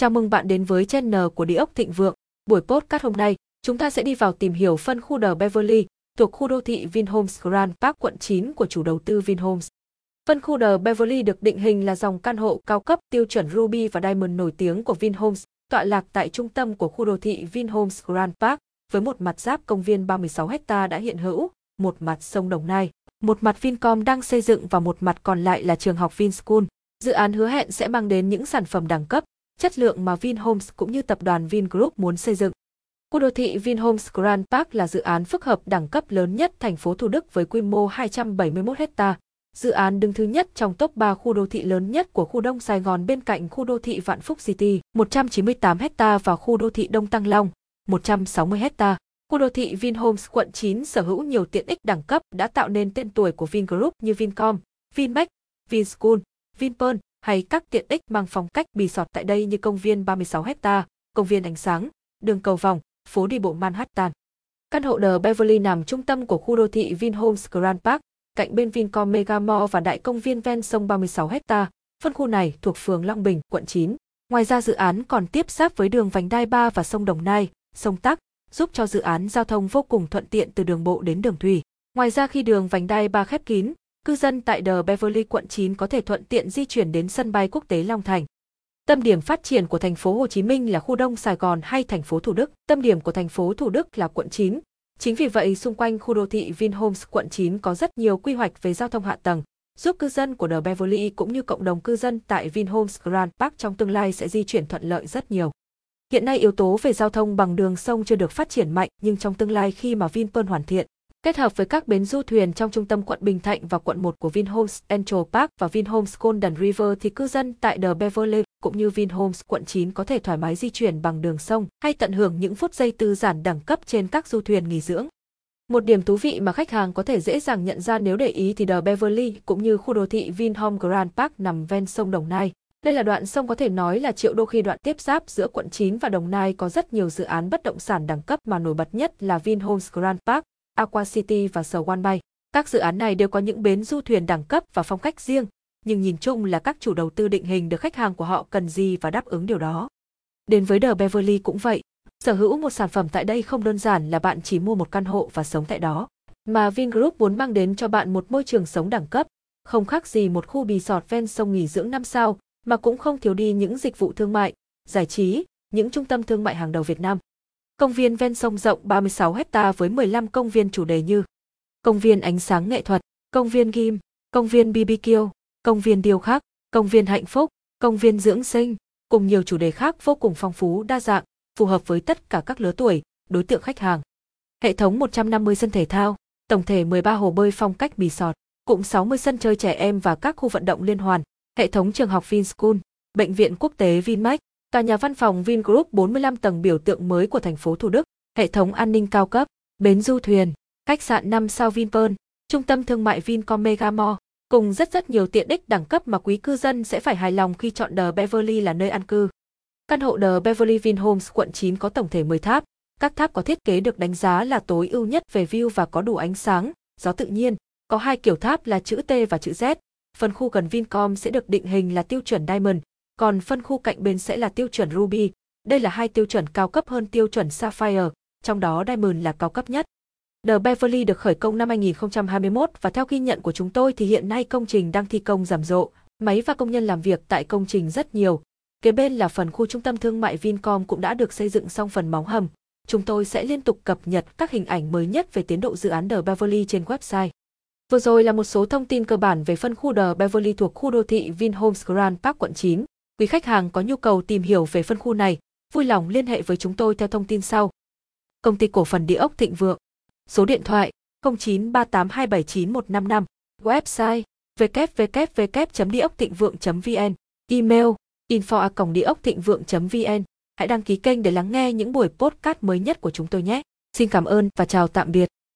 Chào mừng bạn đến với channel của Địa ốc Thịnh Vượng. Buổi podcast hôm nay, chúng ta sẽ đi vào tìm hiểu phân khu The Beverly thuộc khu đô thị Vinhomes Grand Park quận 9 của chủ đầu tư Vinhomes. Phân khu The Beverly được định hình là dòng căn hộ cao cấp tiêu chuẩn Ruby và Diamond nổi tiếng của Vinhomes, tọa lạc tại trung tâm của khu đô thị Vinhomes Grand Park, với một mặt giáp công viên 36 ha đã hiện hữu, một mặt sông Đồng Nai, một mặt Vincom đang xây dựng và một mặt còn lại là trường học Vinschool. Dự án hứa hẹn sẽ mang đến những sản phẩm đẳng cấp, chất lượng mà Vinhomes cũng như tập đoàn Vingroup muốn xây dựng. Khu đô thị Vinhomes Grand Park là dự án phức hợp đẳng cấp lớn nhất thành phố Thủ Đức với quy mô 271 ha. Dự án đứng thứ nhất trong top 3 khu đô thị lớn nhất của khu Đông Sài Gòn bên cạnh khu đô thị Vạn Phúc City, 198 ha và khu đô thị Đông Tăng Long, 160 ha. Khu đô thị Vinhomes quận 9 sở hữu nhiều tiện ích đẳng cấp đã tạo nên tên tuổi của Vingroup như Vincom, Vinmec, Vinschool, Vinpearl hay các tiện ích mang phong cách bì sọt tại đây như công viên 36 ha, công viên ánh sáng, đường cầu vòng, phố đi bộ Manhattan. Căn hộ The Beverly nằm trung tâm của khu đô thị Vinhomes Grand Park, cạnh bên Vincom Megamall và đại công viên ven sông 36 ha. Phân khu này thuộc phường Long Bình, quận 9. Ngoài ra dự án còn tiếp giáp với đường vành đai 3 và sông Đồng Nai, sông Tắc, giúp cho dự án giao thông vô cùng thuận tiện từ đường bộ đến đường thủy. Ngoài ra khi đường vành đai 3 khép kín, cư dân tại The Beverly quận 9 có thể thuận tiện di chuyển đến sân bay quốc tế Long Thành. Tâm điểm phát triển của thành phố Hồ Chí Minh là khu Đông Sài Gòn hay thành phố Thủ Đức. Tâm điểm của thành phố Thủ Đức là quận 9. Chính vì vậy xung quanh khu đô thị Vinhomes quận 9 có rất nhiều quy hoạch về giao thông hạ tầng, giúp cư dân của The Beverly cũng như cộng đồng cư dân tại Vinhomes Grand Park trong tương lai sẽ di chuyển thuận lợi rất nhiều. Hiện nay yếu tố về giao thông bằng đường sông chưa được phát triển mạnh nhưng trong tương lai khi mà Vinpearl hoàn thiện, kết hợp với các bến du thuyền trong trung tâm quận Bình Thạnh và quận 1 của Vinhomes Central Park và Vinhomes Golden River thì cư dân tại The Beverly cũng như Vinhomes quận 9 có thể thoải mái di chuyển bằng đường sông hay tận hưởng những phút giây tư giản đẳng cấp trên các du thuyền nghỉ dưỡng. Một điểm thú vị mà khách hàng có thể dễ dàng nhận ra nếu để ý thì The Beverly cũng như khu đô thị Vinhome Grand Park nằm ven sông Đồng Nai. Đây là đoạn sông có thể nói là triệu đô khi đoạn tiếp giáp giữa quận 9 và Đồng Nai có rất nhiều dự án bất động sản đẳng cấp mà nổi bật nhất là Vinhomes Grand Park, Aqua City và One Bay. Các dự án này đều có những bến du thuyền đẳng cấp và phong cách riêng, nhưng nhìn chung là các chủ đầu tư định hình được khách hàng của họ cần gì và đáp ứng điều đó. Đến với The Beverly cũng vậy, sở hữu một sản phẩm tại đây không đơn giản là bạn chỉ mua một căn hộ và sống tại đó, mà Vingroup muốn mang đến cho bạn một môi trường sống đẳng cấp, không khác gì một khu resort ven sông nghỉ dưỡng năm sao, mà cũng không thiếu đi những dịch vụ thương mại, giải trí, những trung tâm thương mại hàng đầu Việt Nam. Công viên ven sông rộng 36 hecta với 15 công viên chủ đề như Công viên ánh sáng nghệ thuật, Công viên Ghim, Công viên BBQ, Công viên điêu khắc, Công viên hạnh phúc, Công viên dưỡng sinh, cùng nhiều chủ đề khác vô cùng phong phú đa dạng, phù hợp với tất cả các lứa tuổi, đối tượng khách hàng. Hệ thống 150 sân thể thao, tổng thể 13 hồ bơi phong cách resort, cụm 60 sân chơi trẻ em và các khu vận động liên hoàn, hệ thống trường học Vinschool, bệnh viện quốc tế Vinmec, tòa nhà văn phòng Vingroup 45 tầng biểu tượng mới của thành phố Thủ Đức, hệ thống an ninh cao cấp, bến du thuyền, khách sạn 5 sao Vinpearl, trung tâm thương mại Vincom Megamall, cùng rất rất nhiều tiện ích đẳng cấp mà quý cư dân sẽ phải hài lòng khi chọn The Beverly là nơi an cư. Căn hộ The Beverly Vinhomes quận 9 có tổng thể 10 tháp, các tháp có thiết kế được đánh giá là tối ưu nhất về view và có đủ ánh sáng, gió tự nhiên, có hai kiểu tháp là chữ T và chữ Z. Phần khu gần Vincom sẽ được định hình là tiêu chuẩn Diamond, còn phân khu cạnh bên sẽ là tiêu chuẩn Ruby. Đây là hai tiêu chuẩn cao cấp hơn tiêu chuẩn Sapphire, trong đó Diamond là cao cấp nhất. The Beverly được khởi công năm 2021 và theo ghi nhận của chúng tôi thì hiện nay công trình đang thi công rầm rộ, máy và công nhân làm việc tại công trình rất nhiều. Kế bên là phần khu trung tâm thương mại Vincom cũng đã được xây dựng xong phần móng hầm. Chúng tôi sẽ liên tục cập nhật các hình ảnh mới nhất về tiến độ dự án The Beverly trên website. Vừa rồi là một số thông tin cơ bản về phân khu The Beverly thuộc khu đô thị Vinhomes Grand Park quận 9. Quý khách hàng có nhu cầu tìm hiểu về phân khu này, vui lòng liên hệ với chúng tôi theo thông tin sau. Công ty cổ phần địa ốc Thịnh Vượng. Số điện thoại 0938279155. Website www.dieocthịnh-vượng.vn. Email info@dieocthịnh-vượng.vn. Hãy đăng ký kênh để lắng nghe những buổi podcast mới nhất của chúng tôi nhé. Xin cảm ơn và chào tạm biệt.